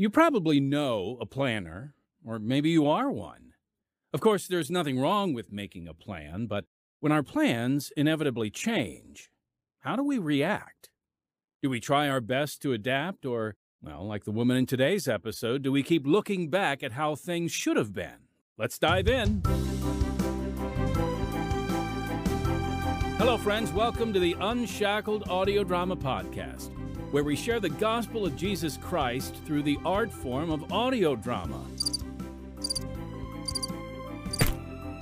You probably know a planner, or maybe you are one. Of course, there's nothing wrong with making a plan, but when our plans inevitably change, how do we react? Do we try our best to adapt, or, well, like the woman in today's episode, do we keep looking back at how things should have been? Let's dive in. Hello, friends. Welcome to the Unshackled Audio Drama Podcast where we share the gospel of Jesus Christ through the art form of audio drama.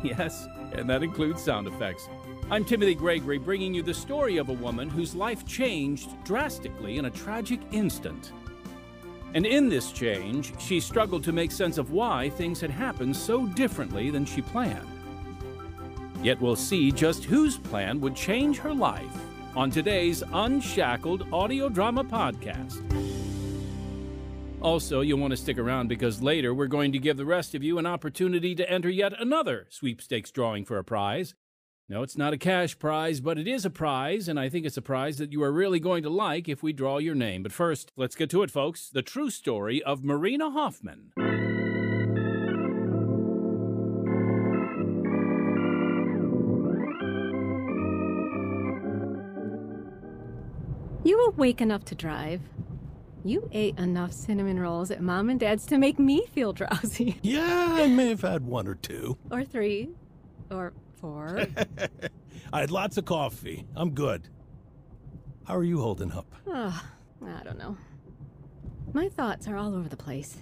Yes, and that includes sound effects. I'm Timothy Gregory, bringing you the story of a woman whose life changed drastically in a tragic instant. And in this change, she struggled to make sense of why things had happened so differently than she planned. Yet we'll see just whose plan would change her life on today's Unshackled audio drama podcast. Also, you'll want to stick around because later we're going to give the rest of you an opportunity to enter yet another sweepstakes drawing for a prize. No, it's not a cash prize, but it is a prize, and I think it's a prize that you are really going to like if we draw your name. But first, let's get to it, folks. The true story of Marina Hofman. You awake enough to drive. You ate enough cinnamon rolls at mom and dad's to make me feel drowsy. Yeah, I may have had one or two. or three. Or four. I had lots of coffee. I'm good. How are you holding up? oh, I don't know. My thoughts are all over the place.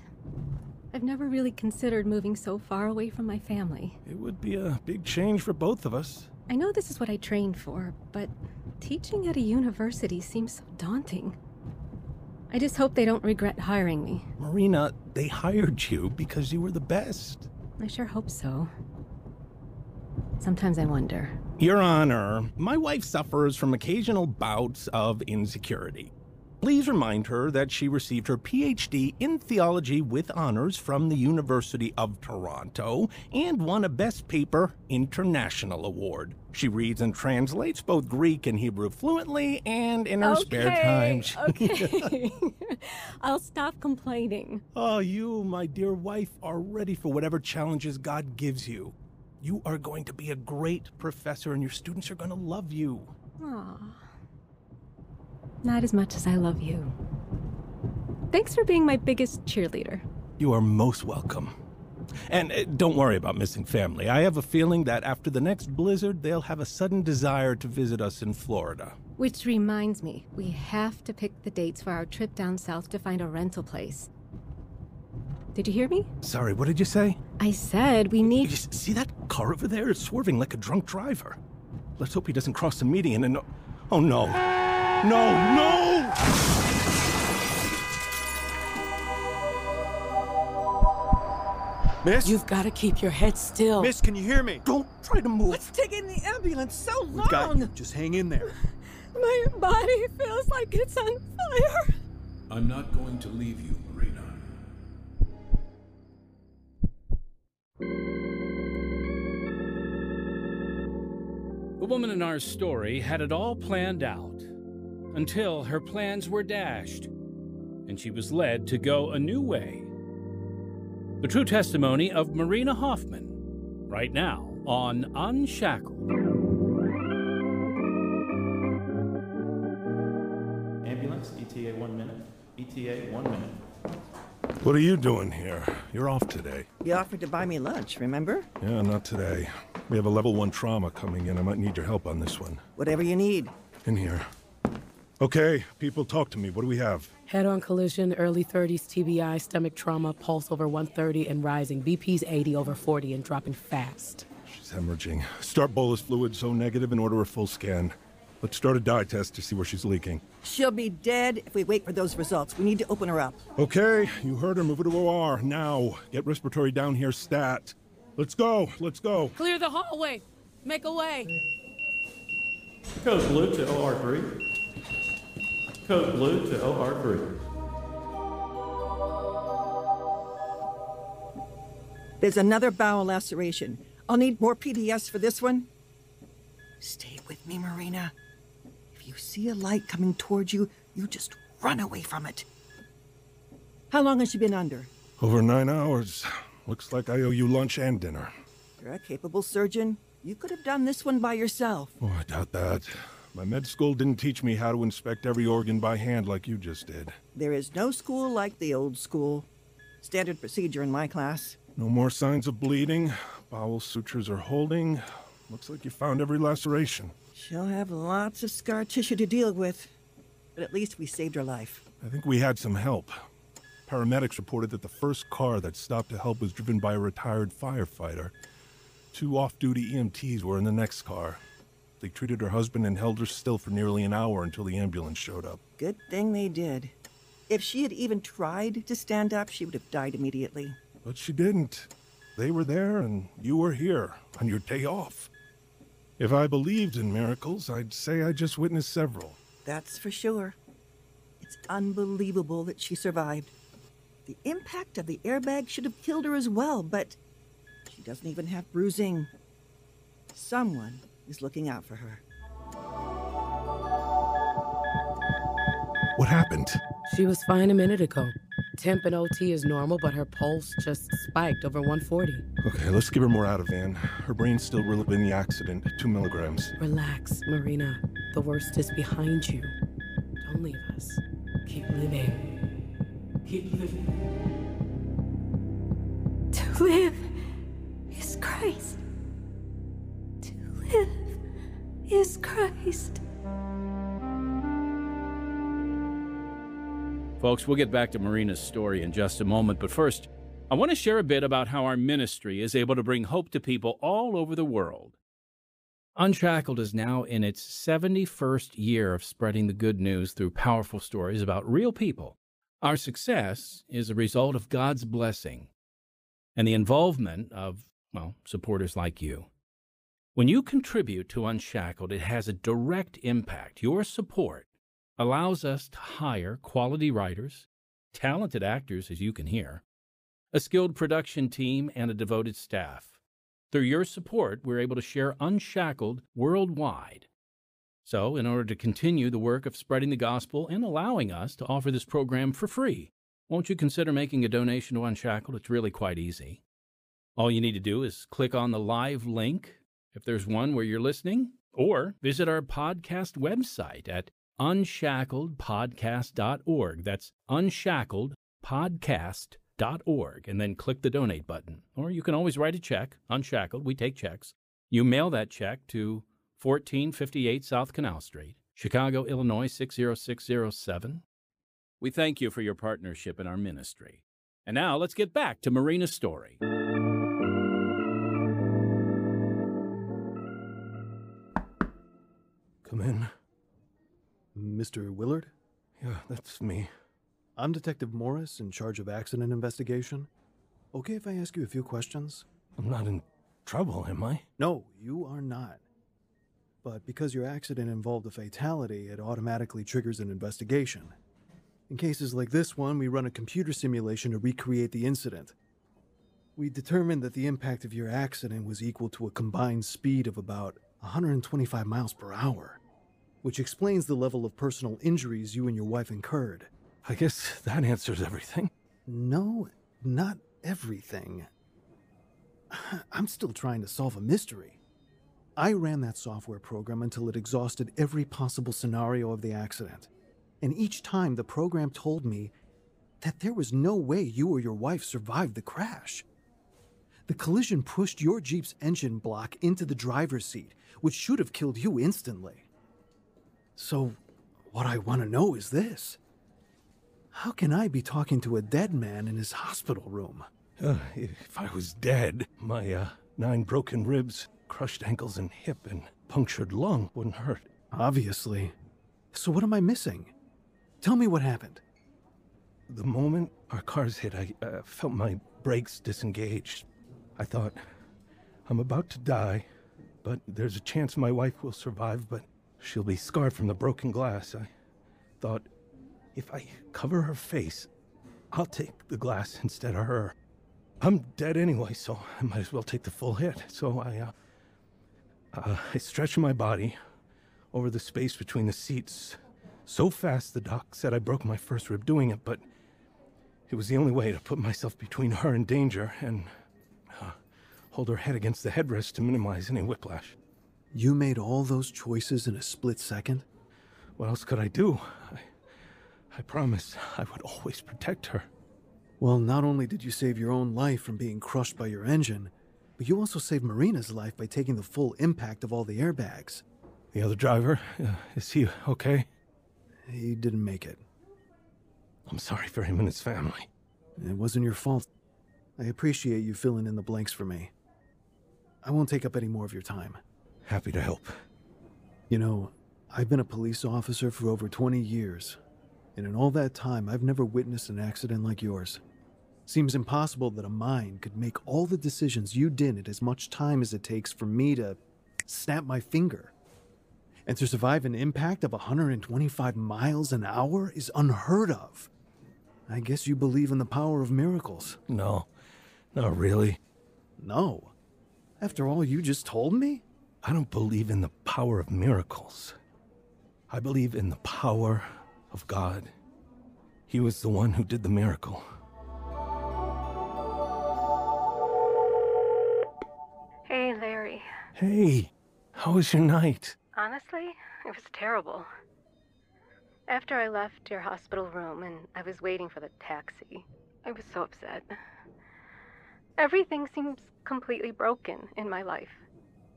I've never really considered moving so far away from my family. It would be a big change for both of us. I know this is what I trained for, but teaching at a university seems so daunting. I just hope they don't regret hiring me. Marina, they hired you because you were the best. I sure hope so. Sometimes I wonder. Your Honor, my wife suffers from occasional bouts of insecurity. Please remind her that she received her PhD in theology with honors from the University of Toronto and won a Best Paper International Award. She reads and translates both Greek and Hebrew fluently, and in her spare time, she... okay. I'll stop complaining. Oh, you, my dear wife, are ready for whatever challenges God gives you. You are going to be a great professor, and your students are going to love you. Aw. Not as much as I love you. Thanks for being my biggest cheerleader. You are most welcome. And uh, don't worry about missing family. I have a feeling that after the next blizzard, they'll have a sudden desire to visit us in Florida. Which reminds me, we have to pick the dates for our trip down south to find a rental place. Did you hear me? Sorry, what did you say? I said we need. s- see that car over there? It's swerving like a drunk driver. Let's hope he doesn't cross the median and. Oh no. No, no! Miss? You've got to keep your head still. Miss, can you hear me? Don't try to move. What's taking the ambulance so We've got long? you. Just hang in there. My body feels like it's on fire. I'm not going to leave you, Marina. The woman in our story had it all planned out until her plans were dashed and she was led to go a new way. The true testimony of Marina Hofman, right now on Unshackled. Ambulance, ETA one minute. ETA one minute. What are you doing here? You're off today. You offered to buy me lunch, remember? Yeah, not today. We have a level one trauma coming in. I might need your help on this one. Whatever you need. In here. Okay, people, talk to me. What do we have? Head on collision, early 30s, TBI, stomach trauma, pulse over 130 and rising. BP's 80 over 40 and dropping fast. She's hemorrhaging. Start bolus fluid so negative and order a full scan. Let's start a dye test to see where she's leaking. She'll be dead if we wait for those results. We need to open her up. Okay, you heard her. Move her to OR. Now, get respiratory down here stat. Let's go. Let's go. Clear the hallway. Make a way. Code blue to OR3. Code blue to OR3. There's another bowel laceration. I'll need more PDS for this one. Stay with me, Marina. If you see a light coming towards you, you just run away from it. How long has she been under? Over nine hours. Looks like I owe you lunch and dinner. You're a capable surgeon. You could have done this one by yourself. Oh, I doubt that. My med school didn't teach me how to inspect every organ by hand like you just did. There is no school like the old school. Standard procedure in my class. No more signs of bleeding. Bowel sutures are holding. Looks like you found every laceration. She'll have lots of scar tissue to deal with. But at least we saved her life. I think we had some help. Paramedics reported that the first car that stopped to help was driven by a retired firefighter. Two off duty EMTs were in the next car. They treated her husband and held her still for nearly an hour until the ambulance showed up. Good thing they did. If she had even tried to stand up, she would have died immediately. But she didn't. They were there and you were here on your day off. If I believed in miracles, I'd say I just witnessed several. That's for sure. It's unbelievable that she survived. The impact of the airbag should have killed her as well, but she doesn't even have bruising. Someone is looking out for her. What happened? She was fine a minute ago. Temp and OT is normal, but her pulse just spiked over 140. Okay, let's give her more Ativan. Her brain's still reeled in the accident. Two milligrams. Relax, Marina. The worst is behind you. Don't leave us. Keep living. Keep living. To live is Christ. Folks, we'll get back to Marina's story in just a moment, but first, I want to share a bit about how our ministry is able to bring hope to people all over the world. Unshackled is now in its 71st year of spreading the good news through powerful stories about real people. Our success is a result of God's blessing and the involvement of, well, supporters like you. When you contribute to Unshackled, it has a direct impact. Your support allows us to hire quality writers, talented actors, as you can hear, a skilled production team, and a devoted staff. Through your support, we're able to share Unshackled worldwide. So, in order to continue the work of spreading the gospel and allowing us to offer this program for free, won't you consider making a donation to Unshackled? It's really quite easy. All you need to do is click on the live link if there's one where you're listening, or visit our podcast website at unshackledpodcast.org. That's unshackledpodcast.org. And then click the donate button. Or you can always write a check, unshackled. We take checks. You mail that check to 1458 South Canal Street, Chicago, Illinois 60607. We thank you for your partnership in our ministry. And now let's get back to Marina's story. In. Mr. Willard? Yeah, that's me. I'm Detective Morris in charge of accident investigation. Okay if I ask you a few questions? I'm not in trouble, am I? No, you are not. But because your accident involved a fatality, it automatically triggers an investigation. In cases like this one, we run a computer simulation to recreate the incident. We determined that the impact of your accident was equal to a combined speed of about 125 miles per hour, which explains the level of personal injuries you and your wife incurred. I guess that answers everything. No, not everything. I'm still trying to solve a mystery. I ran that software program until it exhausted every possible scenario of the accident. And each time the program told me that there was no way you or your wife survived the crash. The collision pushed your Jeep's engine block into the driver's seat, which should have killed you instantly. So, what I want to know is this How can I be talking to a dead man in his hospital room? Uh, if I was dead, my uh, nine broken ribs, crushed ankles and hip, and punctured lung wouldn't hurt. Obviously. So, what am I missing? Tell me what happened. The moment our cars hit, I uh, felt my brakes disengaged. I thought, I'm about to die, but there's a chance my wife will survive, but she'll be scarred from the broken glass. I thought, if I cover her face, I'll take the glass instead of her. I'm dead anyway, so I might as well take the full hit. So I, uh, uh, I stretched my body over the space between the seats so fast the doc said I broke my first rib doing it, but It was the only way to put myself between her and danger and uh, hold her head against the headrest to minimize any whiplash. You made all those choices in a split second? What else could I do? I, I promised I would always protect her. Well, not only did you save your own life from being crushed by your engine, but you also saved Marina's life by taking the full impact of all the airbags. The other driver, uh, is he okay? He didn't make it. I'm sorry for him and his family. It wasn't your fault. I appreciate you filling in the blanks for me. I won't take up any more of your time. Happy to help. You know, I've been a police officer for over 20 years, and in all that time, I've never witnessed an accident like yours. Seems impossible that a mind could make all the decisions you did in as much time as it takes for me to snap my finger. And to survive an impact of 125 miles an hour is unheard of. I guess you believe in the power of miracles. No, not really. No. After all you just told me? I don't believe in the power of miracles. I believe in the power of God. He was the one who did the miracle. Hey, Larry. Hey, how was your night? Honestly, it was terrible. After I left your hospital room and I was waiting for the taxi, I was so upset. Everything seems completely broken in my life.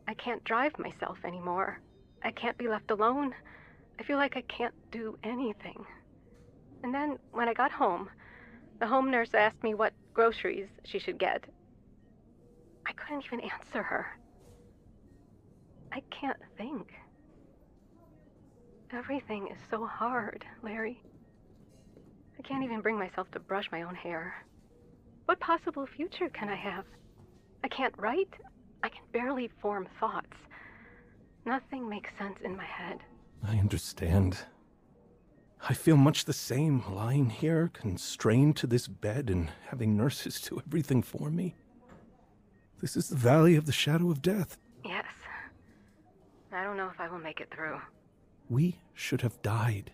I can't drive myself anymore. I can't be left alone. I feel like I can't do anything. And then, when I got home, the home nurse asked me what groceries she should get. I couldn't even answer her. I can't think. Everything is so hard, Larry. I can't even bring myself to brush my own hair. What possible future can I have? I can't write. I can barely form thoughts. Nothing makes sense in my head. I understand. I feel much the same, lying here, constrained to this bed and having nurses do everything for me. This is the valley of the shadow of death. Yes. I don't know if I will make it through. We should have died,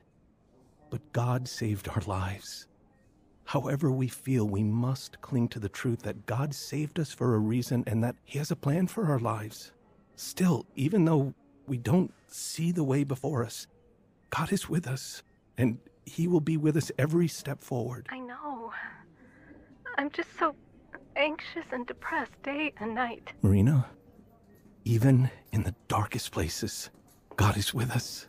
but God saved our lives. However we feel, we must cling to the truth that God saved us for a reason and that He has a plan for our lives. Still, even though we don't see the way before us, God is with us, and He will be with us every step forward. I know. I'm just so anxious and depressed day and night. Marina, even in the darkest places, God is with us.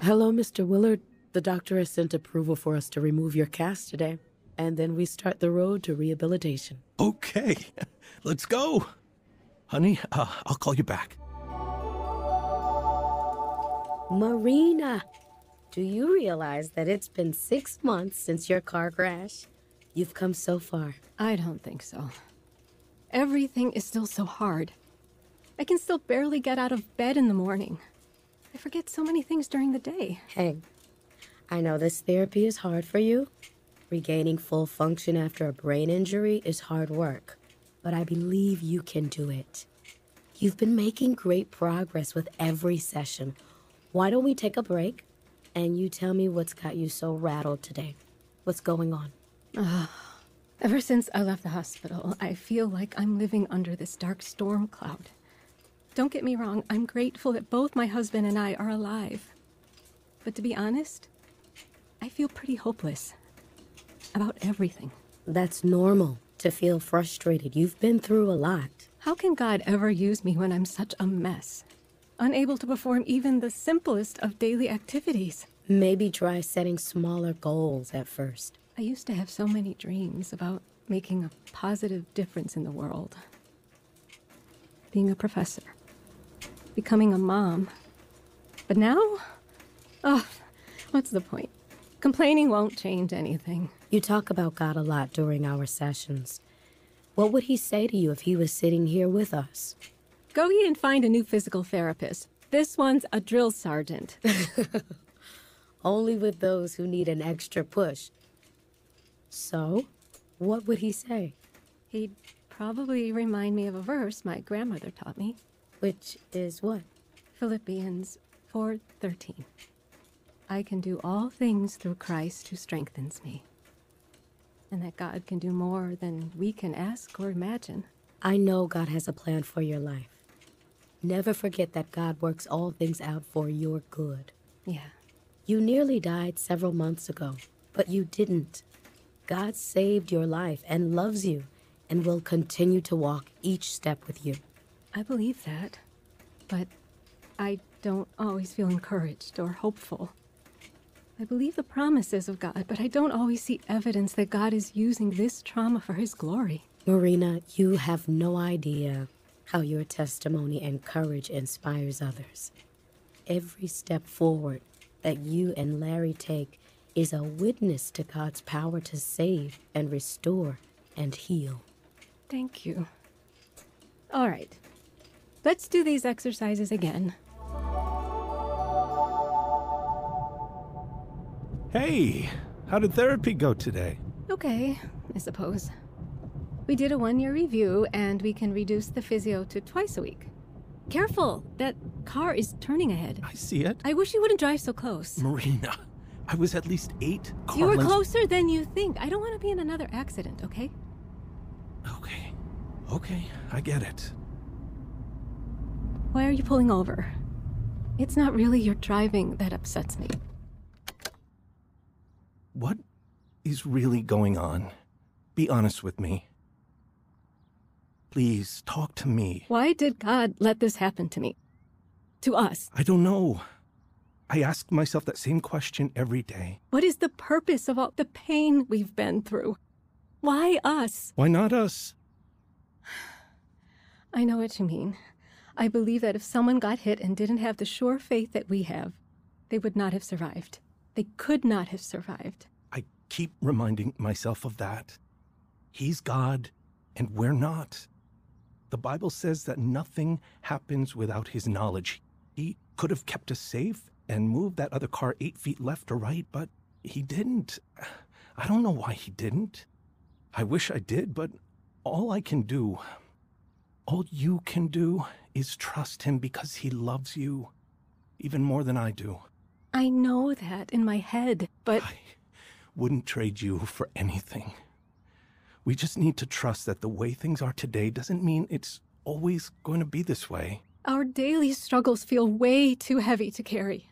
Hello, Mr. Willard. The doctor has sent approval for us to remove your cast today, and then we start the road to rehabilitation. Okay, let's go. Honey, uh, I'll call you back. Marina, do you realize that it's been six months since your car crash? You've come so far. I don't think so. Everything is still so hard. I can still barely get out of bed in the morning. I forget so many things during the day. Hey, I know this therapy is hard for you. Regaining full function after a brain injury is hard work, but I believe you can do it. You've been making great progress with every session. Why don't we take a break and you tell me what's got you so rattled today? What's going on? Uh, ever since I left the hospital, I feel like I'm living under this dark storm cloud. Don't get me wrong, I'm grateful that both my husband and I are alive. But to be honest, I feel pretty hopeless about everything. That's normal to feel frustrated. You've been through a lot. How can God ever use me when I'm such a mess? Unable to perform even the simplest of daily activities. Maybe try setting smaller goals at first. I used to have so many dreams about making a positive difference in the world. Being a professor. Becoming a mom. But now? Oh, what's the point? Complaining won't change anything. You talk about God a lot during our sessions. What would he say to you if he was sitting here with us? Go ye and find a new physical therapist. This one's a drill sergeant. Only with those who need an extra push. So, what would he say? He'd probably remind me of a verse my grandmother taught me. Which is what? Philippians 4:13. I can do all things through Christ who strengthens me. and that God can do more than we can ask or imagine. I know God has a plan for your life. Never forget that God works all things out for your good. Yeah. You nearly died several months ago, but you didn't. God saved your life and loves you and will continue to walk each step with you. I believe that, but I don't always feel encouraged or hopeful. I believe the promises of God, but I don't always see evidence that God is using this trauma for His glory. Marina, you have no idea how your testimony and courage inspires others. Every step forward that you and Larry take is a witness to God's power to save and restore and heal. Thank you. All right. Let's do these exercises again. Hey, how did therapy go today? Okay, I suppose. We did a one year review and we can reduce the physio to twice a week. Careful! That car is turning ahead. I see it. I wish you wouldn't drive so close. Marina, I was at least eight car You were lengths- closer than you think. I don't want to be in another accident, okay? Okay, okay, I get it. Why are you pulling over? It's not really your driving that upsets me. What is really going on? Be honest with me. Please, talk to me. Why did God let this happen to me? To us? I don't know. I ask myself that same question every day. What is the purpose of all the pain we've been through? Why us? Why not us? I know what you mean. I believe that if someone got hit and didn't have the sure faith that we have, they would not have survived. They could not have survived. I keep reminding myself of that. He's God, and we're not. The Bible says that nothing happens without his knowledge. He could have kept us safe and moved that other car eight feet left or right, but he didn't. I don't know why he didn't. I wish I did, but all I can do, all you can do, is trust him because he loves you, even more than I do. I know that in my head, but I Wouldn't trade you for anything. We just need to trust that the way things are today doesn't mean it's always going to be this way. our daily struggles feel way too heavy to carry.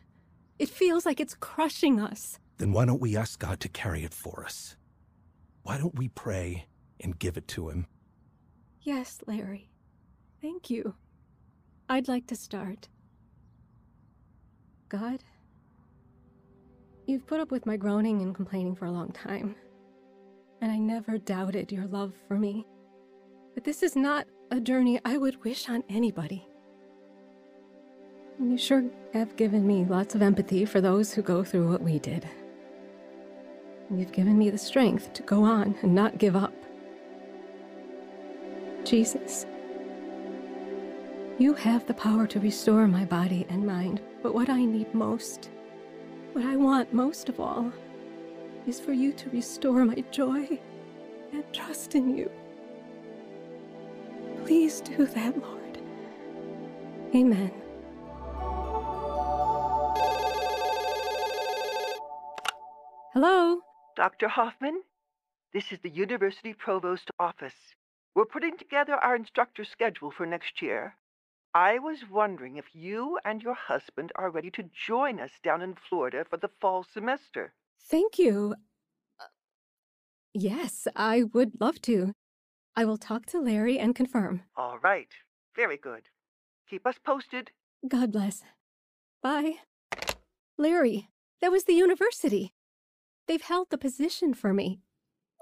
It feels like it's crushing us. Then why don't we ask God to carry it for us? Why don't we pray and give it to Him? Yes, Larry. Thank you. I'd like to start. God, you've put up with my groaning and complaining for a long time, and I never doubted your love for me. But this is not a journey I would wish on anybody. You sure have given me lots of empathy for those who go through what we did. You've given me the strength to go on and not give up. Jesus, you have the power to restore my body and mind, but what I need most, what I want most of all, is for you to restore my joy and trust in you. Please do that, Lord. Amen. Hello? Dr. Hofman, this is the University Provost office. We're putting together our instructor schedule for next year. I was wondering if you and your husband are ready to join us down in Florida for the fall semester. Thank you. Uh, Yes, I would love to. I will talk to Larry and confirm. All right. Very good. Keep us posted. God bless. Bye. Larry, that was the university. They've held the position for me.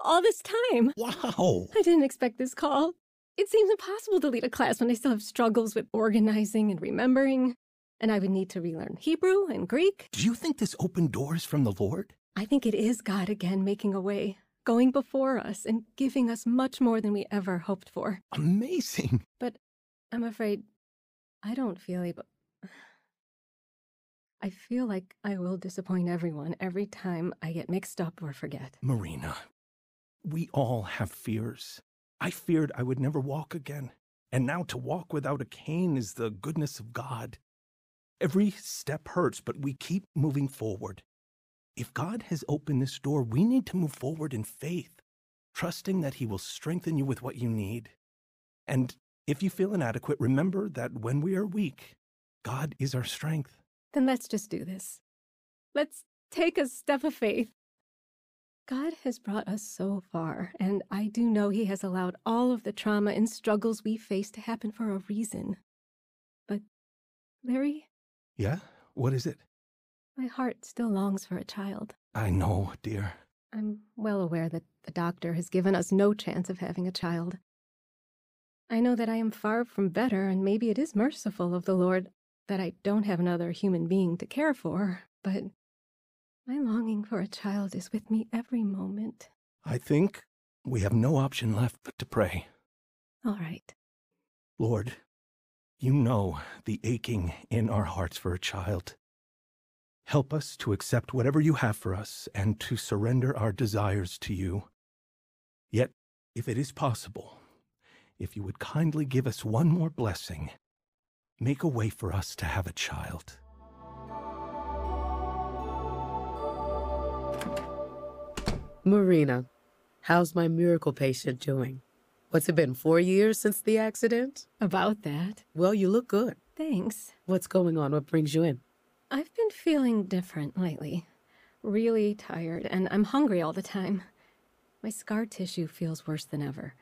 All this time. Wow. I didn't expect this call. It seems impossible to lead a class when I still have struggles with organizing and remembering, and I would need to relearn Hebrew and Greek. Do you think this opened doors from the Lord? I think it is God again making a way, going before us and giving us much more than we ever hoped for. Amazing. But I'm afraid I don't feel able. I feel like I will disappoint everyone every time I get mixed up or forget. Marina, we all have fears. I feared I would never walk again. And now to walk without a cane is the goodness of God. Every step hurts, but we keep moving forward. If God has opened this door, we need to move forward in faith. trusting that He will strengthen you with what you need. And if you feel inadequate, remember that when we are weak, God is our strength. Then let's just do this. Let's take a step of faith. God has brought us so far, and I do know He has allowed all of the trauma and struggles we face to happen for a reason. But, Larry, Yeah? What is it? my heart still longs for a child. I know, dear. I'm well aware that the doctor has given us no chance of having a child. I know that I am far from better, and maybe it is merciful of the Lord that I don't have another human being to care for, but my longing for a child is with me every moment. I think we have no option left but to pray. All right. Lord, you know the aching in our hearts for a child. Help us to accept whatever you have for us and to surrender our desires to you. Yet, if it is possible, if you would kindly give us one more blessing, make a way for us to have a child. Marina, how's my miracle patient doing? What's it been, four years since the accident? About that. Well, you look good. Thanks. What's going on? What brings you in? I've been feeling different lately. Really tired, and I'm hungry all the time. My scar tissue feels worse than ever.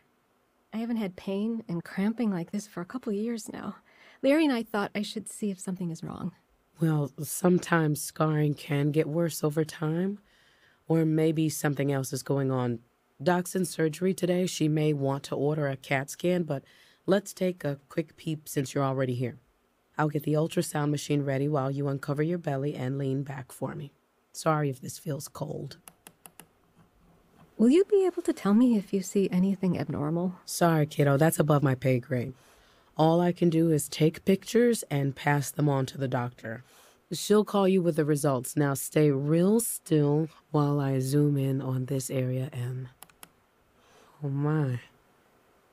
I haven't had pain and cramping like this for a couple years now. Larry and I thought I should see if something is wrong. Well, sometimes scarring can get worse over time, or maybe something else is going on. Doc's in surgery today. She may want to order a CAT scan, but let's take a quick peep since you're already here. I'll get the ultrasound machine ready while you uncover your belly and lean back for me. Sorry if this feels cold. Will you be able to tell me if you see anything abnormal? Sorry, kiddo, that's above my pay grade. All I can do is take pictures and pass them on to the doctor. She'll call you with the results. Now stay real still while I zoom in on this area and. Oh my.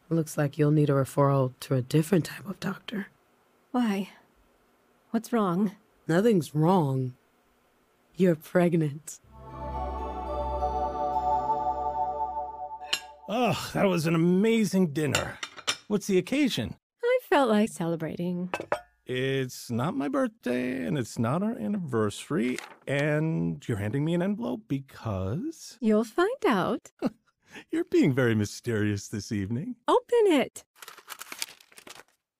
Looks like you'll need a referral to a different type of doctor. Why? What's wrong? Nothing's wrong. You're pregnant. Oh, that was an amazing dinner. What's the occasion? I felt like celebrating. It's not my birthday and it's not our anniversary, and you're handing me an envelope because You'll find out. you're being very mysterious this evening. Open it.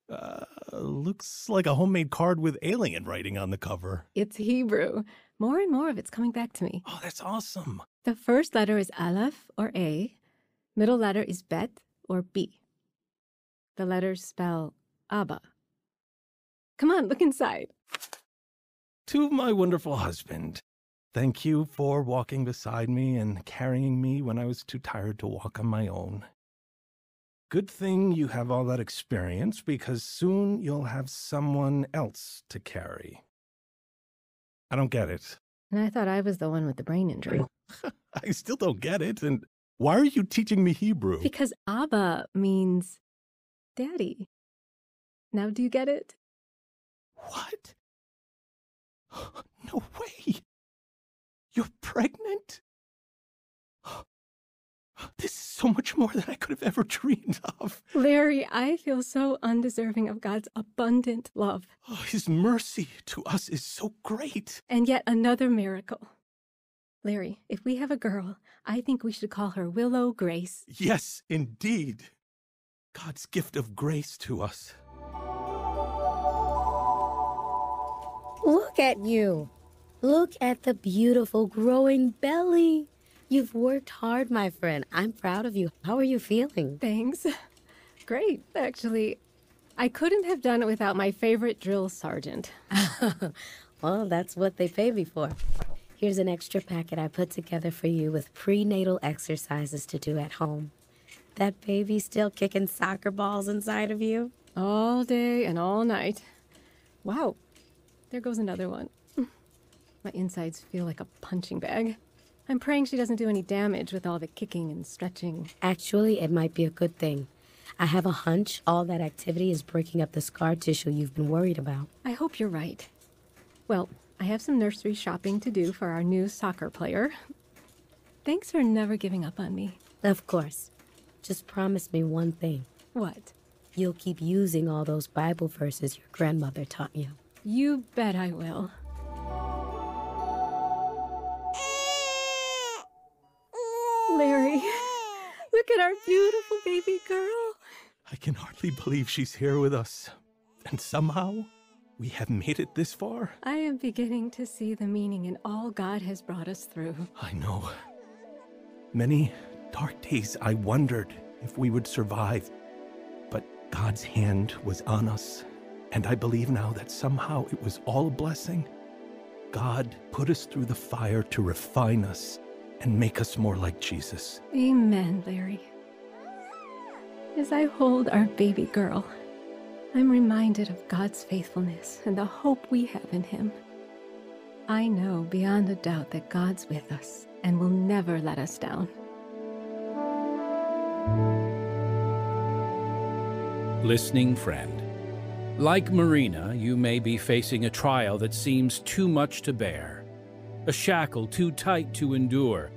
Uh, looks like a homemade card with alien writing on the cover. It's Hebrew. More and more of it's coming back to me. Oh, that's awesome. The first letter is Aleph or A. Middle letter is Bet or B. The letters spell Abba. Come on, look inside. To my wonderful husband, thank you for walking beside me and carrying me when I was too tired to walk on my own. Good thing you have all that experience because soon you'll have someone else to carry. I don't get it. And I thought I was the one with the brain injury. I still don't get it. And why are you teaching me Hebrew? Because Abba means daddy. Now, do you get it? What? No way. You're pregnant? This is so much more than I could have ever dreamed of. Larry, I feel so undeserving of God's abundant love. Oh, his mercy to us is so great. And yet another miracle. Larry, if we have a girl, I think we should call her Willow Grace. Yes, indeed. God's gift of grace to us. Look at you. Look at the beautiful growing belly. You've worked hard, my friend. I'm proud of you. How are you feeling? Thanks. Great, actually. I couldn't have done it without my favorite drill sergeant. well, that's what they pay me for. Here's an extra packet I put together for you with prenatal exercises to do at home. That baby still kicking soccer balls inside of you? All day and all night. Wow, there goes another one. My insides feel like a punching bag. I'm praying she doesn't do any damage with all the kicking and stretching. Actually, it might be a good thing. I have a hunch all that activity is breaking up the scar tissue you've been worried about. I hope you're right. Well, I have some nursery shopping to do for our new soccer player. Thanks for never giving up on me. Of course. Just promise me one thing. What? You'll keep using all those Bible verses your grandmother taught you. You bet I will. Larry, look at our beautiful baby girl. I can hardly believe she's here with us. And somehow, we have made it this far. I am beginning to see the meaning in all God has brought us through. I know. Many dark days I wondered if we would survive. But God's hand was on us. And I believe now that somehow it was all a blessing. God put us through the fire to refine us and make us more like Jesus. Amen, Larry. As I hold our baby girl, I'm reminded of God's faithfulness and the hope we have in Him. I know beyond a doubt that God's with us and will never let us down. Listening friend. Like Marina, you may be facing a trial that seems too much to bear, a shackle too tight to endure,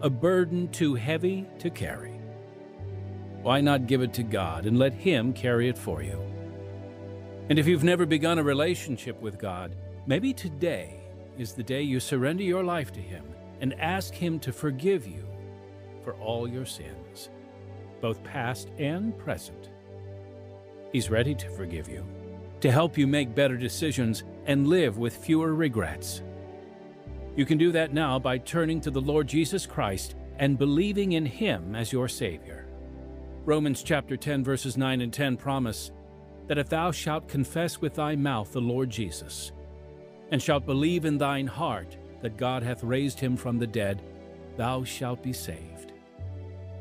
a burden too heavy to carry. Why not give it to God and let Him carry it for you? And if you've never begun a relationship with God, maybe today is the day you surrender your life to Him and ask Him to forgive you for all your sins, both past and present. He's ready to forgive you, to help you make better decisions and live with fewer regrets. You can do that now by turning to the Lord Jesus Christ and believing in Him as your Savior. Romans chapter 10, verses 9 and 10 promise that if thou shalt confess with thy mouth the Lord Jesus, and shalt believe in thine heart that God hath raised him from the dead, thou shalt be saved.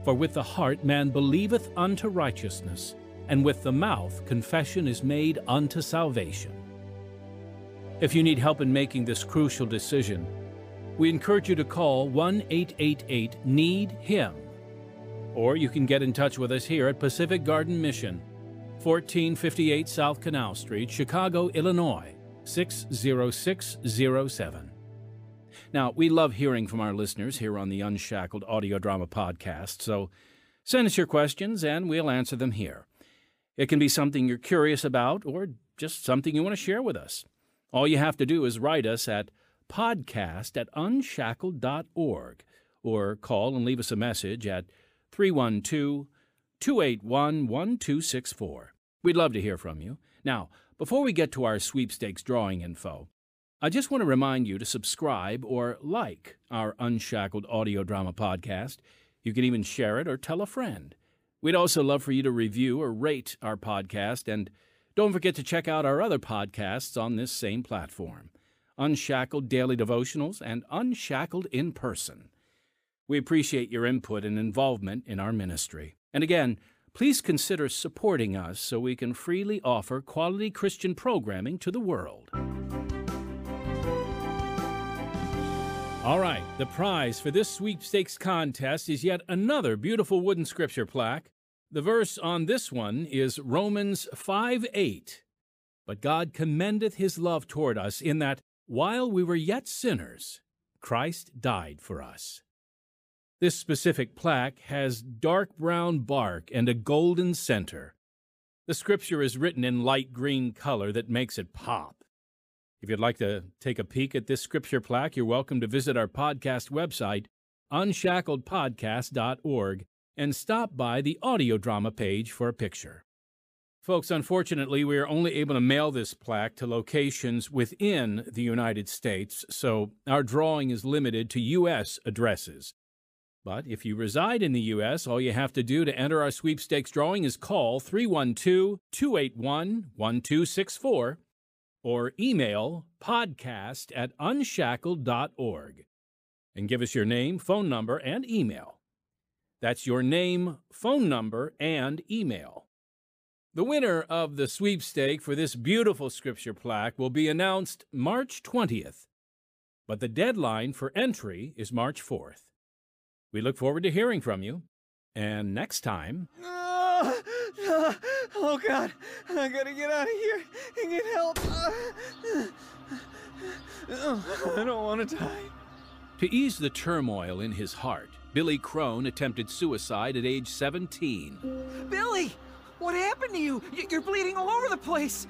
For with the heart man believeth unto righteousness, and with the mouth confession is made unto salvation. If you need help in making this crucial decision, we encourage you to call 1 888 NEED HIM. Or you can get in touch with us here at Pacific Garden Mission, 1458 South Canal Street, Chicago, Illinois, 60607. Now, we love hearing from our listeners here on the Unshackled Audio Drama Podcast, so send us your questions and we'll answer them here. It can be something you're curious about or just something you want to share with us. All you have to do is write us at podcast at unshackled.org or call and leave us a message at 312 281 1264. We'd love to hear from you. Now, before we get to our sweepstakes drawing info, I just want to remind you to subscribe or like our Unshackled audio drama podcast. You can even share it or tell a friend. We'd also love for you to review or rate our podcast, and don't forget to check out our other podcasts on this same platform Unshackled Daily Devotionals and Unshackled in Person. We appreciate your input and involvement in our ministry. And again, please consider supporting us so we can freely offer quality Christian programming to the world. All right, the prize for this sweepstakes contest is yet another beautiful wooden scripture plaque. The verse on this one is Romans 5 8. But God commendeth his love toward us in that while we were yet sinners, Christ died for us. This specific plaque has dark brown bark and a golden center. The scripture is written in light green color that makes it pop. If you'd like to take a peek at this scripture plaque, you're welcome to visit our podcast website, unshackledpodcast.org, and stop by the audio drama page for a picture. Folks, unfortunately, we are only able to mail this plaque to locations within the United States, so our drawing is limited to U.S. addresses. But if you reside in the U.S., all you have to do to enter our sweepstakes drawing is call 312 281 1264 or email podcast at unshackled.org and give us your name, phone number, and email. That's your name, phone number, and email. The winner of the sweepstake for this beautiful scripture plaque will be announced March 20th, but the deadline for entry is March 4th. We look forward to hearing from you. And next time. Oh, oh God, I gotta get out of here and get help. I don't want to die. To ease the turmoil in his heart, Billy Crone attempted suicide at age 17. Billy! What happened to you? You're bleeding all over the place.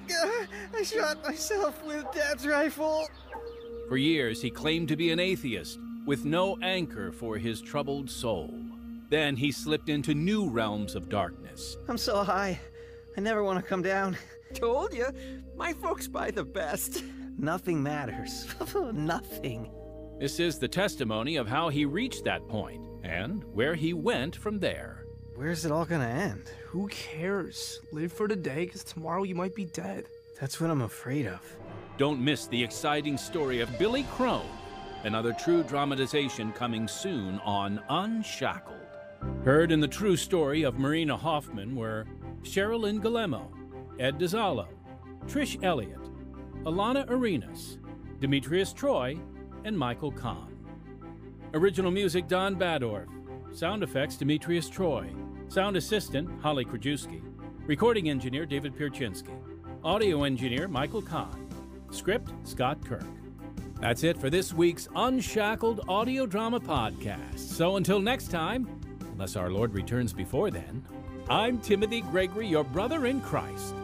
I shot myself with Dad's rifle. For years, he claimed to be an atheist with no anchor for his troubled soul. Then he slipped into new realms of darkness. I'm so high. I never want to come down. Told you. My folks buy the best. Nothing matters. Nothing. This is the testimony of how he reached that point and where he went from there. Where's it all gonna end? Who cares? Live for today, because tomorrow you might be dead. That's what I'm afraid of. Don't miss the exciting story of Billy Crone, another true dramatization coming soon on Unshackled. Heard in the true story of Marina Hofman were Sherilyn Guillemot, Ed DiZallo, Trish Elliott, Alana Arenas, Demetrius Troy, and Michael Kahn. Original music Don Badorf. Sound effects Demetrius Troy. Sound assistant Holly Krajewski. Recording engineer David Pierczynski. Audio engineer Michael Kahn. Script Scott Kirk. That's it for this week's Unshackled Audio Drama Podcast. So until next time, unless our Lord returns before then, I'm Timothy Gregory, your brother in Christ.